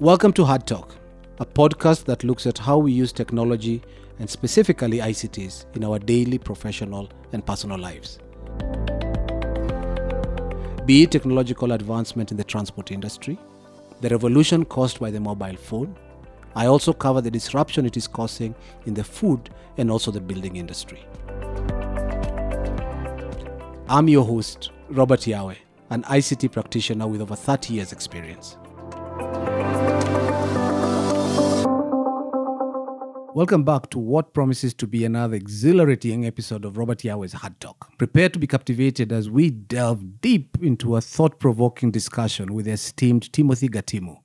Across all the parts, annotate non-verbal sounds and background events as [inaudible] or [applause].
Welcome to Hard Talk, a podcast that looks at how we use technology and specifically ICTs in our daily professional and personal lives. Be it technological advancement in the transport industry, the revolution caused by the mobile phone, I also cover the disruption it is causing in the food and also the building industry. I'm your host, Robert Yawe, an ICT practitioner with over 30 years' experience. Welcome back to what promises to be another exhilarating episode of Robert Yawe's Hard Talk. Prepare to be captivated as we delve deep into a thought provoking discussion with esteemed Timothy Gatimu,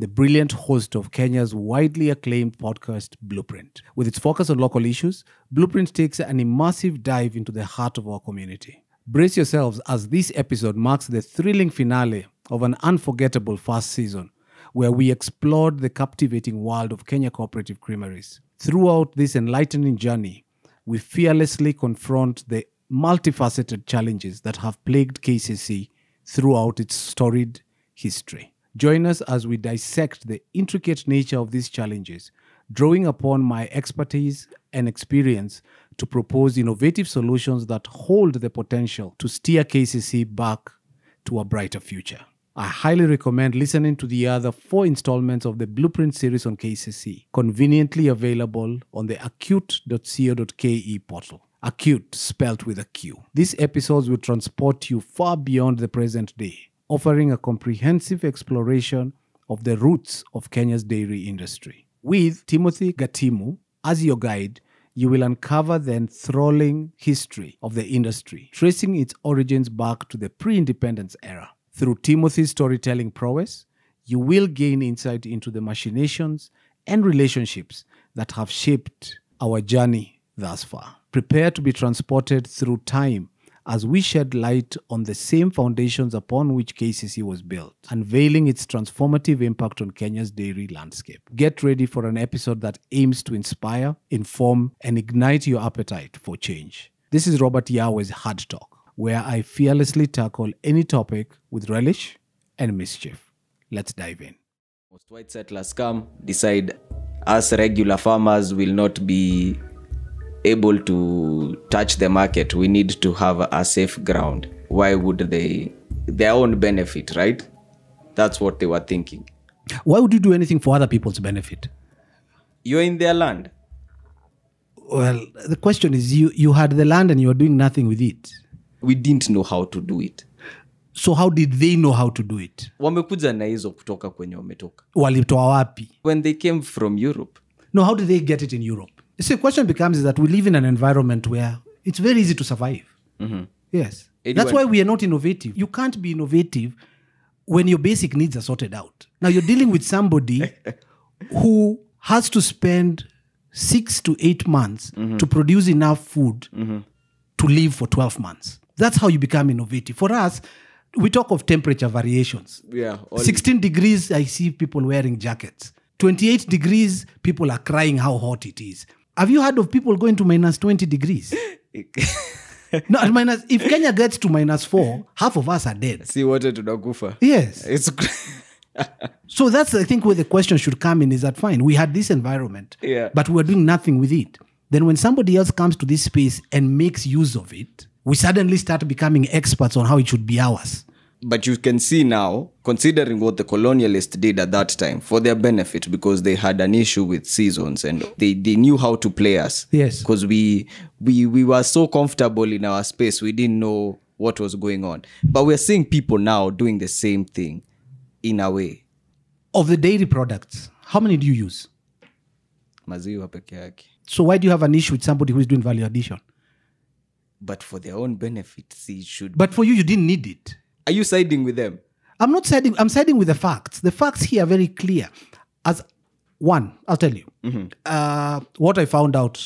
the brilliant host of Kenya's widely acclaimed podcast, Blueprint. With its focus on local issues, Blueprint takes an immersive dive into the heart of our community. Brace yourselves as this episode marks the thrilling finale of an unforgettable first season where we explored the captivating world of Kenya cooperative creameries. Throughout this enlightening journey, we fearlessly confront the multifaceted challenges that have plagued KCC throughout its storied history. Join us as we dissect the intricate nature of these challenges, drawing upon my expertise and experience to propose innovative solutions that hold the potential to steer KCC back to a brighter future. I highly recommend listening to the other four installments of the Blueprint series on KCC, conveniently available on the aqute.co.ke portal. Aqute, spelt with a Q. These episodes will transport you far beyond the present day, offering a comprehensive exploration of the roots of Kenya's dairy industry. With Timothy Gatimu as your guide, you will uncover the enthralling history of the industry, tracing its origins back to the pre independence era. Through Timothy's storytelling prowess, you will gain insight into the machinations and relationships that have shaped our journey thus far. Prepare to be transported through time as we shed light on the same foundations upon which KCC was built, unveiling its transformative impact on Kenya's dairy landscape. Get ready for an episode that aims to inspire, inform, and ignite your appetite for change. This is Robert Yawe's Hard Talk, where I fearlessly tackle any topic with relish and mischief. Let's dive in. Most white settlers come, decide us regular farmers will not be able to touch the market. We need to have a safe ground. Why would they? Their own benefit, right? That's what they were thinking. Why would you do anything for other people's benefit? You're in their land. Well, the question is you, you had the land and you were doing nothing with it. We didn't know how to do it. So how did they know how to do it? Wamekuja na hizo kutoka kwenye wametoka. Walitoa wapi? When they came from Europe, No, how did they get it in Europe? So the question becomes is that we live in an environment where it's very easy to survive. Yes. Anyone- That's why we are not innovative. You can't be innovative when your basic needs are sorted out. Now you're dealing with somebody [laughs] who has to spend six to eight months to produce enough food to live for 12 months. That's how you become innovative. For us, we talk of temperature variations. yeah, all 16 degrees, I see people wearing jackets. 28 degrees, people are crying how hot it is. Have you heard of people going to minus 20 degrees? [laughs] no, at minus, if Kenya gets to minus four, half of us are dead. si wote tunakufa. Yes. It's [laughs] So that's, I think, where the question should come in is that fine, we had this environment, Yeah. but we're doing nothing with it. Then when somebody else comes to this space and makes use of it, we suddenly start becoming experts on how it should be ours. but you can see now considering what the colonialists did at that time for their benefit because they had an issue with seasons and they, they knew how to play us Yes. because we, we we were so comfortable in our space we didn't know what was going on but we're seeing people now doing the same thing in a way Of the dairy products, how many do you use? maziwa peke yake So why do you have an issue with somebody who is doing value addition? But for their own benefit see should But for you, you didn't need it. are you siding with them I'm not siding. I'm siding with the facts. The facts here are very clear. As one, I'll tell you. Mm-hmm. Uh, what I found out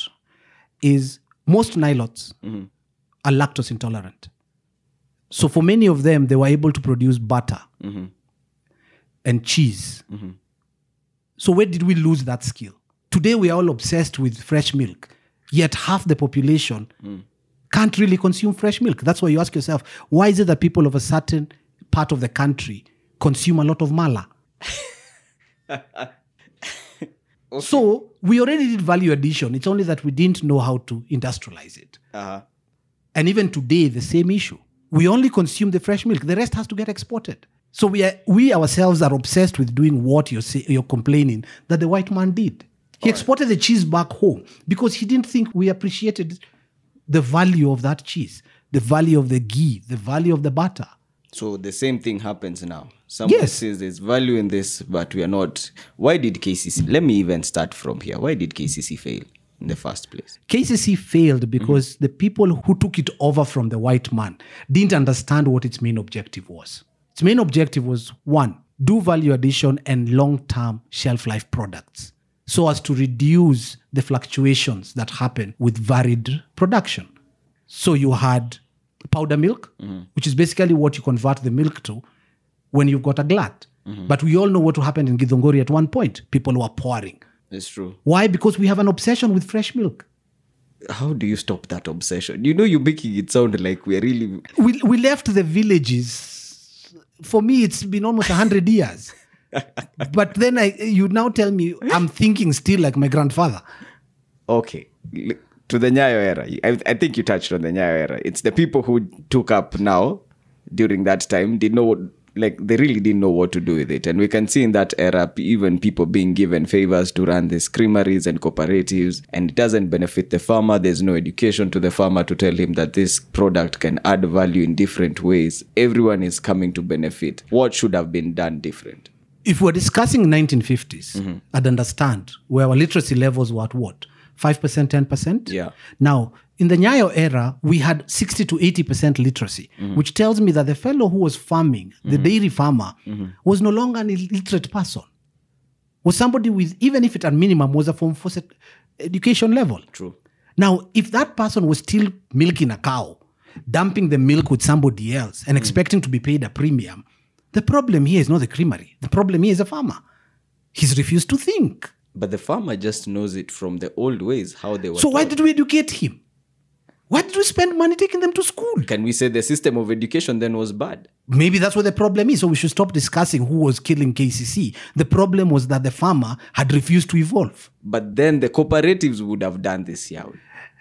is most nilots mm-hmm. are lactose intolerant. So for many of them, they were able to produce butter mm-hmm. and cheese. So where did we lose that skill? Today we are all obsessed with fresh milk, yet half the population mm. Can't really consume fresh milk. That's why you ask yourself, why is it that people of a certain part of the country consume a lot of mala? [laughs] So we already did value addition. It's only that we didn't know how to industrialize it. Uh-huh. And even today, the same issue. We only consume the fresh milk. The rest has to get exported. So we are, we ourselves are obsessed with doing what you're say, you're complaining that the white man did. He exported the cheese back home because he didn't think we appreciated the value of that cheese, the value of the ghee, the value of the butter. So the same thing happens now. Someone Yes. says there's value in this, but we are not. Why did KCC? Let me even start from here. Why did KCC fail in the first place? KCC failed because the people who took it over from the white man didn't understand what its main objective was. Its main objective was one, do value addition and long term shelf life products so as to reduce the fluctuations that happen with varied production. So you had powder milk, mm-hmm. which is basically what you convert the milk to when you've got a glut. Mm-hmm. But we all know what happened in Githunguri at one point. People were pouring. It's true. Why? Because we have an obsession with fresh milk. How do you stop that obsession? You know, you're making it sound like we're really. we, we left the villages. For me, it's been almost 100 years. But then I, you now tell me I'm thinking still like my grandfather. Okay. To the Nyayo era. I, I think you touched on the Nyayo era. It's the people who took up now during that time did know what, like they really didn't know what to do with it. And we can see in that era even people being given favors to run these creameries and cooperatives and it doesn't benefit the farmer. There's no education to the farmer to tell him that this product can add value in different ways. Everyone is coming to benefit. What should have been done different? If we're discussing 1950s, mm-hmm. I'd understand where our literacy levels were at what? 5%, 10%? Yeah. Now, in the Nyayo era, we had 60 to 80% literacy, mm-hmm. which tells me that the fellow who was farming, the mm-hmm. dairy farmer, was no longer an illiterate person. Was somebody with, even if it at minimum was a form for education level. True. Now, if that person was still milking a cow, dumping the milk with somebody else, and expecting to be paid a premium, the problem here is not the creamery. The problem here is the farmer. He's refused to think. But the farmer just knows it from the old ways, how they were. So why did we educate him? Why did we spend money taking them to school? Can we say the system of education then was bad? Maybe that's what the problem is. So we should stop discussing who was killing KCC. The problem was that the farmer had refused to evolve. But then the cooperatives would have done this, yeah.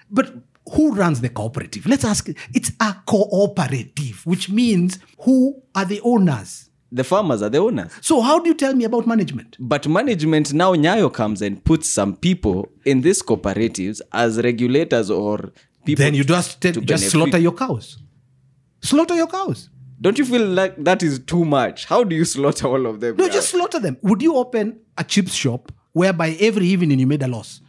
But who runs the cooperative? Let's ask. It's a cooperative, which means who are the owners? The farmers are the owners. So how do you tell me about management? But management now Nyayo comes and puts some people in these cooperatives as regulators or people. then you just tell, just benefit. slaughter your cows. Slaughter your cows. Don't you feel like that is too much? How do you slaughter all of them? No, just slaughter them. Would you open a chips shop whereby every evening you made a loss?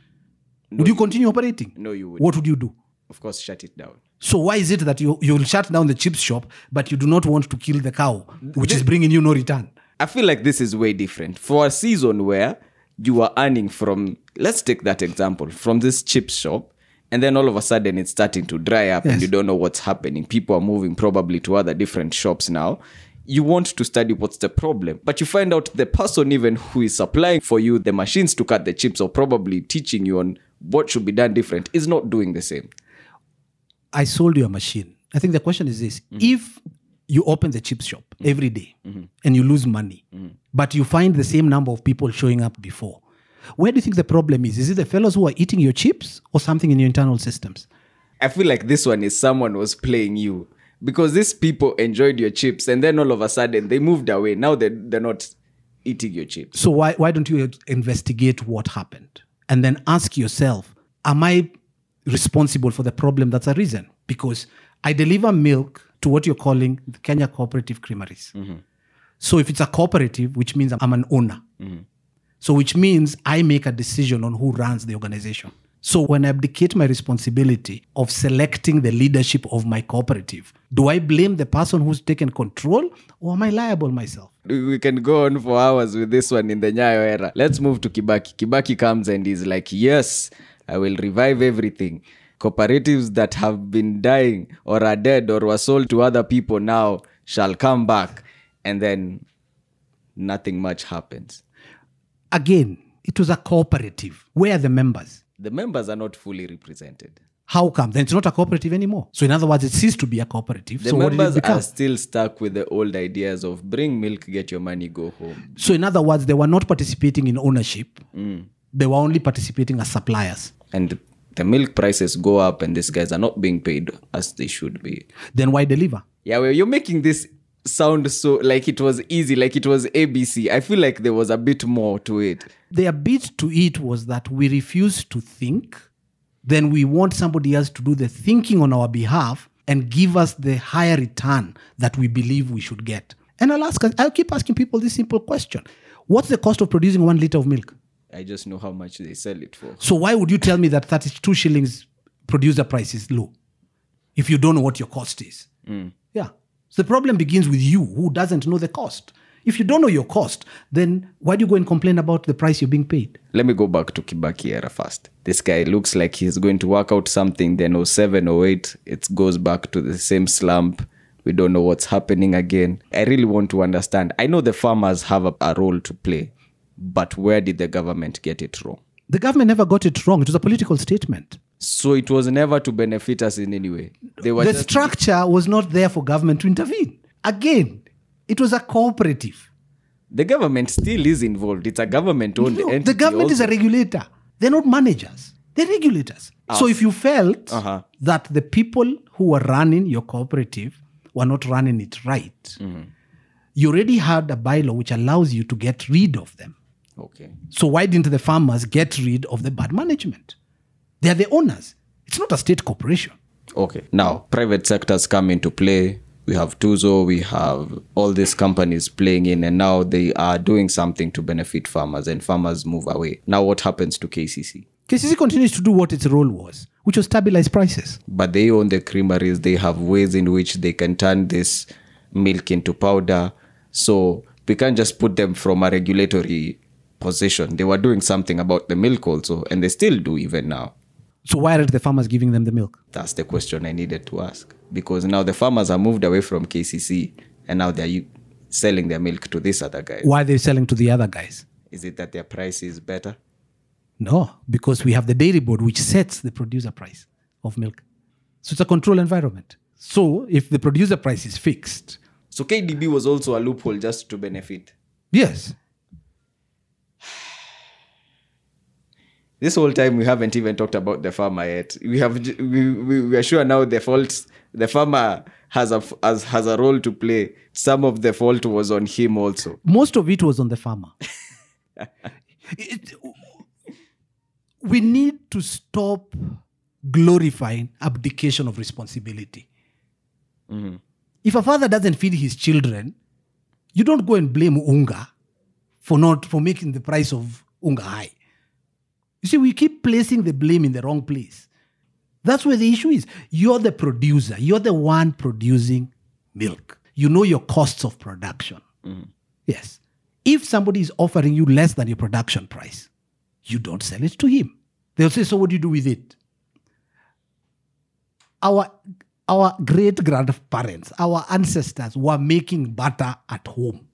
would you continue operating? No, you would. What would you do? Of course, shut it down. So why is it that you you'll shut down the chips shop, but you do not want to kill the cow, which is bringing you no return? I feel like this is way different. For a season where you are earning from, let's take that example, from this chip shop, and then all of a sudden it's starting to dry up and you don't know what's happening. People are moving probably to other different shops now. You want to study what's the problem, but you find out the person, even who is supplying for you the machines to cut the chips or probably teaching you on what should be done different, is not doing the same. I sold you a machine. I think the question is this: mm-hmm. If you open the chip shop mm-hmm. every day mm-hmm. and you lose money, but you find the same number of people showing up before, where do you think the problem is? Is it the fellows who are eating your chips or something in your internal systems? I feel like this one is someone was playing you because these people enjoyed your chips and then all of a sudden they moved away. Now they they're not eating your chips. So why why don't you investigate what happened and then ask yourself, am I responsible for the problem that's arisen? Because I deliver milk to what you're calling the Kenya Cooperative Creameries. Mm-hmm. So if it's a cooperative, which means I'm an owner. Mm-hmm. So which means I make a decision on who runs the organization. So when I abdicate my responsibility of selecting the leadership of my cooperative, do I blame the person who's taken control or am I liable myself? We we can go on for hours with this one in the Nyayo era. Let's move to Kibaki. Kibaki comes and is like, Yes, I will revive everything. Cooperatives that have been dying or are dead or were sold to other people now shall come back. And then nothing much happens. Again, it was a cooperative. Where are the members? The members are not fully represented. How come? Then it's not a cooperative anymore. So in other words, it ceased to be a cooperative. The so what did it members are still stuck with the old ideas of bring milk, get your money, go home. So in other words, they were not participating in ownership. Mm. They were only participating as suppliers. And the milk prices go up, and these guys are not being paid as they should be. Then why deliver? Yeah, well, you're making this sound so like it was easy, like it was ABC. I feel like there was a bit more to it. Their bit to it was that we refuse to think, then we want somebody else to do the thinking on our behalf and give us the higher return that we believe we should get. And I'll ask, I'll keep asking people this simple question: What's the cost of producing one liter of milk? I just know how much they sell it for. So why would you tell me that 32 shillings producer price is low if you don't know what your cost is? Mm. Yeah. So the problem begins with you who doesn't know the cost. If you don't know your cost, then why do you go and complain about the price you're being paid? Let me go back to Kibaki era first. This guy looks like he's going to work out something, then 07, 08, it goes back to the same slump. We don't know what's happening again. I really want to understand. I know the farmers have a, a role to play, but where did the government get it wrong? The government never got it wrong. It was a political statement. So it was never to benefit us in any way. The structure was not there for government to intervene. Again, it was a cooperative. the government still is involved. It's a government-owned No, entity. the government is a regulator. They're not managers. They're regulators. So if you felt Uh-huh. that the people who were running your cooperative were not running it right, you already had a bylaw which allows you to get rid of them. Okay. So why didn't the farmers get rid of the bad management? They are the owners. It's not a state corporation. Okay. Now, private sectors come into play. We have Tuzo, we have all these companies playing in, and now they are doing something to benefit farmers, and farmers move away. Now, what happens to KCC? KCC continues to do what its role was, which was stabilize prices. But they own the creameries, they have ways in which they can turn this milk into powder. So, we can't just put them from a regulatory position. They were doing something about the milk also, and they still do even now. So why aren't the farmers giving them the milk? That's the question I needed to ask. Because now the farmers are moved away from KCC and now they're selling their milk to this other guy. Why are they selling to the other guys? Is it that their price is better? No, because we have the dairy board which sets the producer price of milk. So it's a control environment. So if the producer price is fixed, So KDB was also a loophole just to benefit. yes, This whole time we haven't even talked about the farmer yet. We have we, we, we are sure now the fault the farmer has a has, has a role to play. Some of the fault was on him also. most of it was on the farmer. [laughs] It- we need to stop glorifying abdication of responsibility. Mm-hmm. If a father doesn't feed his children, you don't go and blame Unga for not for making the price of Unga high. You see, we keep placing the blame in the wrong place. That's where the issue is. You're the producer, you're the one producing milk. You know your costs of production. Mm-hmm. Yes. If somebody is offering you less than your production price, you don't sell it to him. They'll say, So what do you do with it? Our our great grandparents, our ancestors were making butter at home.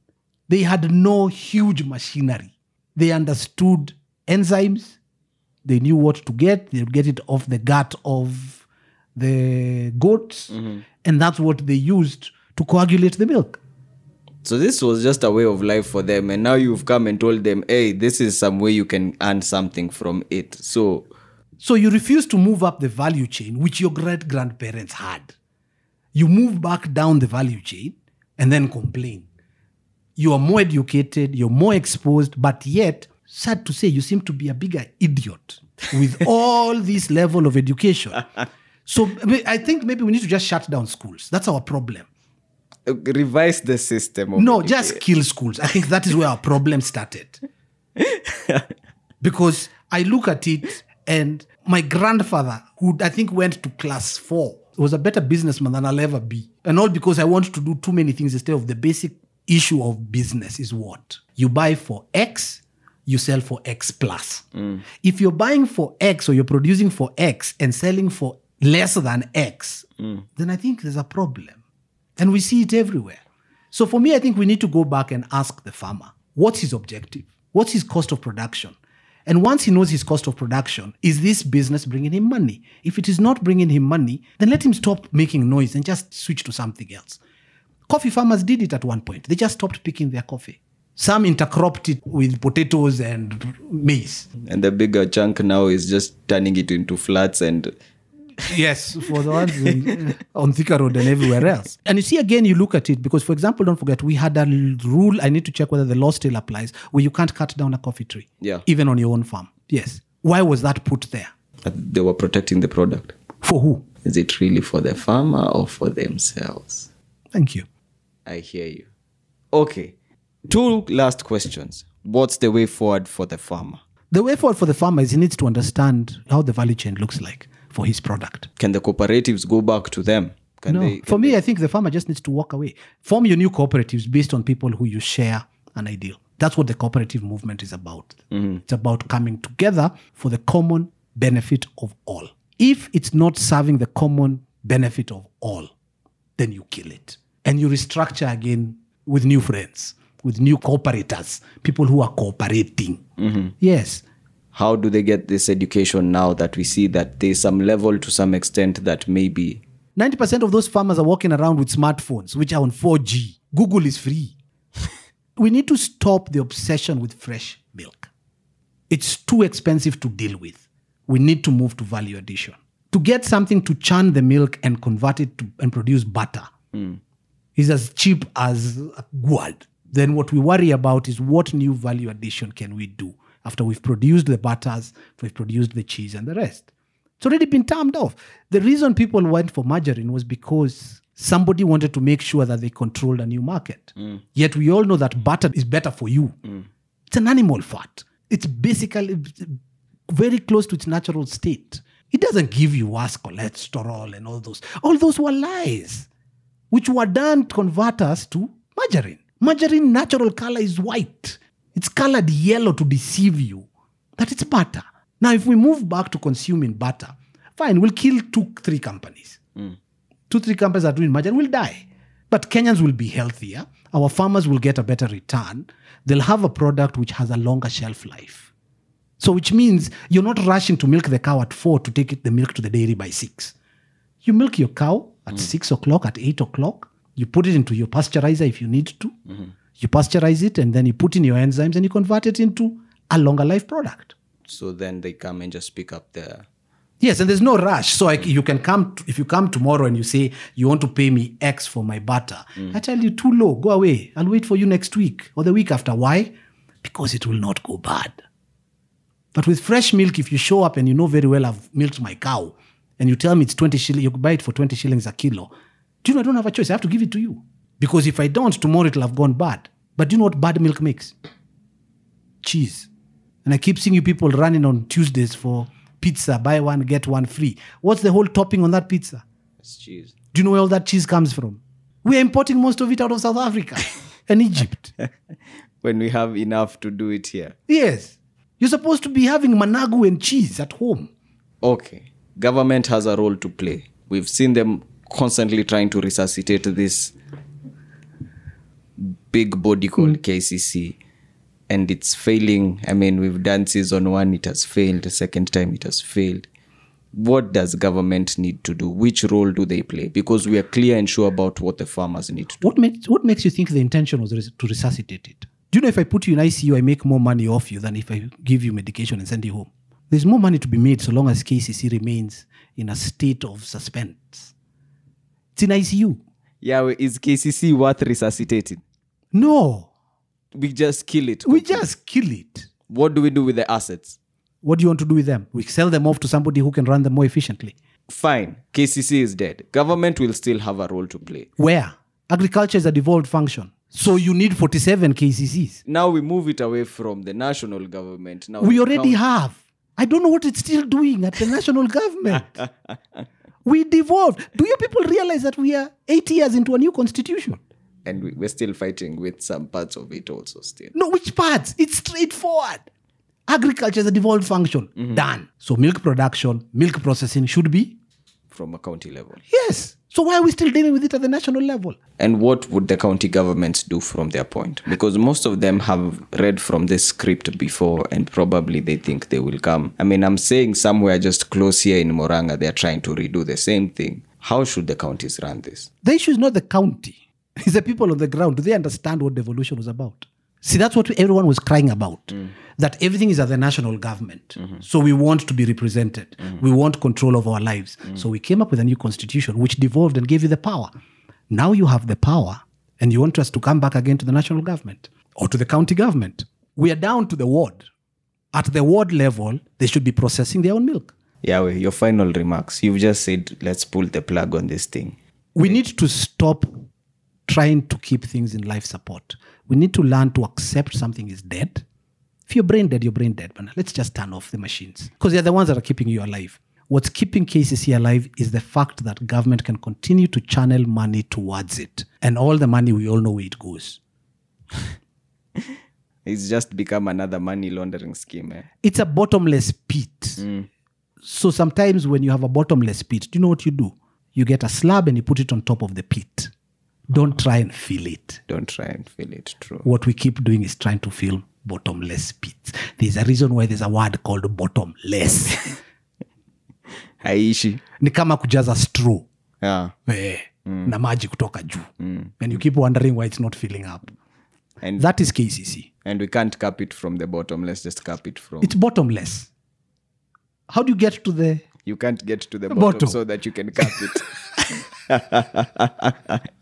They had no huge machinery. They understood enzymes. They knew what to get. They would get it off the gut of the goats. Mm-hmm. And that's what they used to coagulate the milk. So this was just a way of life for them, and now you've come and told them, "Hey, this is some way you can earn something from it." So So you refuse to move up the value chain, which your great grandparents had. You move back down the value chain and then complain. You are more educated, you're more exposed, but yet, sad to say, you seem to be a bigger idiot with [laughs] all this level of education. So I think maybe we need to just shut down schools. That's our problem. uh, revise the system. No, just kill schools. I think that is where our problem started. because I look at it and my grandfather, who I think went to class four, was a better businessman than I'll ever be. And all because I want to do too many things instead of the basic issue of business is what? You buy for X, you sell for X plus. If you're buying for X or you're producing for X and selling for less than X, then I think there's a problem. And we see it everywhere. So for me, I think we need to go back and ask the farmer what's his objective? What's his cost of production? And once he knows his cost of production, is this business bringing him money? If it is not bringing him money, then let him stop making noise and just switch to something else. Coffee farmers did it at one point. They just stopped picking their coffee. Some intercropped it with potatoes and maize. And the bigger chunk now is just turning it into flats and Yes, for the ones in, [laughs] on Thika Road and everywhere else. And you see, again, you look at it because, for example, don't forget, we had a rule. I need to check whether the law still applies where you can't cut down a coffee tree, Yeah. even on your own farm. Yes. Why was that put there? they were protecting the product. For who? Is it really for the farmer or for themselves? Thank you. I hear you. Okay. Two last questions. What's the way forward for the farmer? The way forward for the farmer is he needs to understand how the value chain looks like for his product. Can the cooperatives go back to them? Can no, they for me, I think the farmer just needs to walk away. Form your new cooperatives based on people who you share an ideal. That's what the cooperative movement is about. Mm-hmm. It's about coming together for the common benefit of all. If it's not serving the common benefit of all, then you kill it. And you restructure again with new friends, with new cooperators, people who are cooperating. Mm-hmm. Yes. how do they get this education now that we see that there's some level to some extent that maybe 90% of those farmers are walking around with smartphones, which are on 4G. Google is free. [laughs] we need to stop the obsession with fresh milk. It's too expensive to deal with. We need to move to value addition. To get something to churn the milk and convert it to, and produce butter hmm. is as cheap as gourd. Then what we worry about is what new value addition can we do after we've produced the butters, we've produced the cheese and the rest. It's already been termed off. The reason people went for margarine was because somebody wanted to make sure that they controlled a new market. Mm. Yet we all know that butter is better for you. Mm. It's an animal fat. It's basically very close to its natural state. It doesn't give you cholesterol and all those. All those were lies, which were done to convert us to margarine. Margarine natural color is white. It's colored yellow to deceive you that it's butter. Now, if we move back to consuming butter, fine, we'll kill two, three companies. Hmm. Two, three companies are doing margarine will die. But Kenyans will be healthier. Our farmers will get a better return. They'll have a product which has a longer shelf life. So, which means you're not rushing to milk the cow at four to take it, the milk to the dairy by six. You milk your cow at hmm. six o'clock, at eight o'clock. You put it into your pasteurizer if you need to. You pasteurize it and then you put in your enzymes and you convert it into a longer life product. so then they come and just pick up the Yes, and there's no rush. So like you can come to, if you come tomorrow and you say you want to pay me X for my butter, mm. I tell you too low. Go away. I'll wait for you next week or the week after. Why? Because it will not go bad. But with fresh milk, if you show up and you know very well I've milked my cow, and you tell me it's twenty shillings, you buy it for twenty shillings a kilo. Do you know I don't have a choice? I have to give it to you because if I don't, tomorrow it'll have gone bad. But do you know what bad milk makes? Cheese. And I keep seeing you people running on Tuesdays for pizza, buy one, get one free. What's the whole topping on that pizza? It's cheese. Do you know where all that cheese comes from? We're importing most of it out of South Africa [laughs] and Egypt. [laughs] When we have enough to do it here. Yes. You're supposed to be having managu and cheese at home. Okay. Government has a role to play. We've seen them constantly trying to resuscitate this big body called hmm. KCC. And it's failing. I mean, we've done season one, it has failed. The second time, it has failed. What does government need to do? Which role do they play? Because we are clear and sure about what the farmers need to do. What makes what makes you think the intention was res- to resuscitate it? Do you know if I put you in ICU, I make more money off you than if I give you medication and send you home? There's more money to be made so long as KCC remains in a state of suspense. It's in ICU. Yeah, is KCC worth resuscitating? No, We just kill it. we just kill it. What do we do with the assets? What do you want to do with them? We sell them off to somebody who can run them more efficiently. Fine, KCC is dead. Government will still have a role to play. Where? Agriculture is a devolved function. So you need 47 KCCs. Now we move it away from the national government. Now We already coun- have. I don't know what it's still doing at the national government. [laughs] we devolved. Do you people realize that we are eight years into a new constitution? and we, we're still fighting with some parts of it also still. No, which parts? It's straightforward. Agriculture is a devolved function. Mm-hmm. Done. So milk production, milk processing should be from a county level. Yes. So why are we still dealing with it at the national level? And what would the county governments do from their point? Because most of them have read from this script before and probably they think they will come. I mean, I'm saying somewhere just close here in Murang'a, they're trying to redo the same thing. How should the counties run this? The issue is not the county. [laughs] It's the people on the ground. Do they understand what devolution was about? See, that's what everyone was crying about. Mm. That everything is at the national government. Mm-hmm. So we want to be represented. Mm-hmm. We want control of our lives. Mm. So we came up with a new constitution which devolved and gave you the power. Now you have the power and you want us to come back again to the national government or to the county government. We are down to the ward. At the ward level, they should be processing their own milk. Yawe, your final remarks. You've just said, let's pull the plug on this thing. we need to stop trying to keep things in life support. We need to learn to accept something is dead. If you're brain dead, you're brain dead, But Let's just turn off the machines because they're the ones that are keeping you alive. What's keeping KCC alive is the fact that government can continue to channel money towards it. And all the money, we all know where it goes. [laughs] It's just become another money laundering scheme. Eh? It's a bottomless pit. So sometimes when you have a bottomless pit, do you know what you do? You get a slab and you put it on top of the pit. Don't try and feel it. Don't try and feel it true. what we keep doing is trying to feel bottomless pits. There's a reason why there's a word called bottomless. [laughs] Haishi. ni kama kujaza straw Yeah. eh, na maji kutoka juu and you keep wondering why it's not filling up And that is kcc and we can't cap it from the bottom. Let's just cap it from. it's bottomless how do you get to the you can't get to the bottom, Bottom. so that you can cap it. [laughs]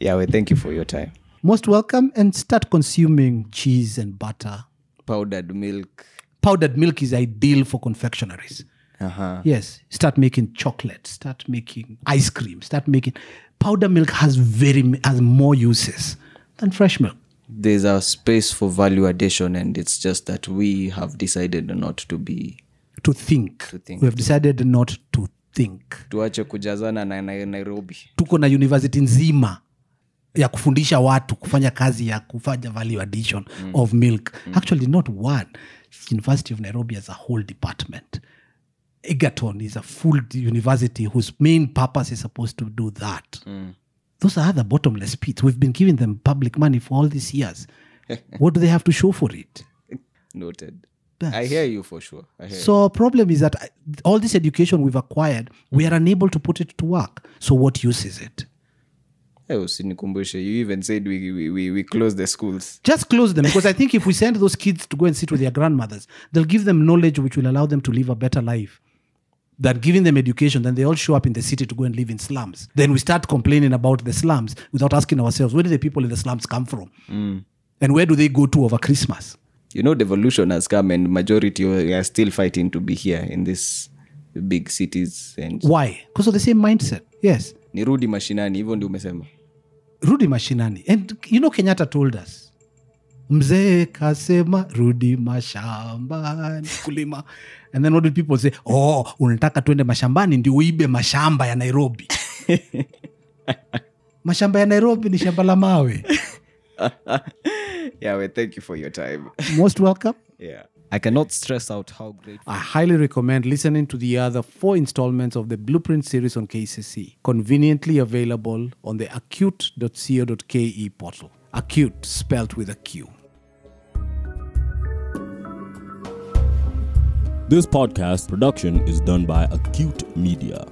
yeah, thank you for your time. most welcome and start consuming cheese and butter Powdered milk. powdered milk is ideal for confectionaries Uh-huh. Yes, start making chocolate, start making ice cream, start making powder milk has very has more uses than fresh milk. There's a space for value addition, and it's just that we have decided not to be To think. To think. We have decided not to think. tuache kujazana na na- Nairobi. Tuko na university nzima ya kufundisha watu kufanya kazi ya kufanya value addition of milk. Actually not one. University of Nairobi has a whole department. Egerton is a full university whose main purpose is supposed to do that. Those are the bottomless pits. We've been giving them public money for all these years. [laughs] what do they have to show for it? Noted. That's- I hear you for sure. So you. problem is that uh, all this education we've acquired, we are unable to put it to work. So what use is it? Hey, usinikumbushe. You even said we, we, we, we close the schools. Just close them because I think if we send those kids to go and sit with their grandmothers, they'll give them knowledge which will allow them to live a better life. Than giving them education, then they all show up in the city to go and live in slums. Then we start complaining about the slums without asking ourselves, where do the people in the slums come from? And where do they go to over Christmas? You know, devolution has come, and majority are still fighting to be here in these big cities. And Why? Because of the same mindset. Yes. nirudi mashinani, hivyo ndio umesema. Rudi mashinani. And you know kenyatta told us mzee kasema rudi mashambani. [laughs] Kulima. And then what did people say? Oh unataka tuende mashambani ndio uibe mashamba ya nairobi. [laughs] Mashamba ya nairobi ni shamba la mawe. [laughs] Yeah, well, thank you for your time. most welcome. Yeah. I cannot stress out how great. I highly recommend listening to the other four installments of the Blueprint series on KCC, conveniently available on the aqute.co.ke portal. Aqute, spelt with a Q. This podcast production is done by Aqute Media.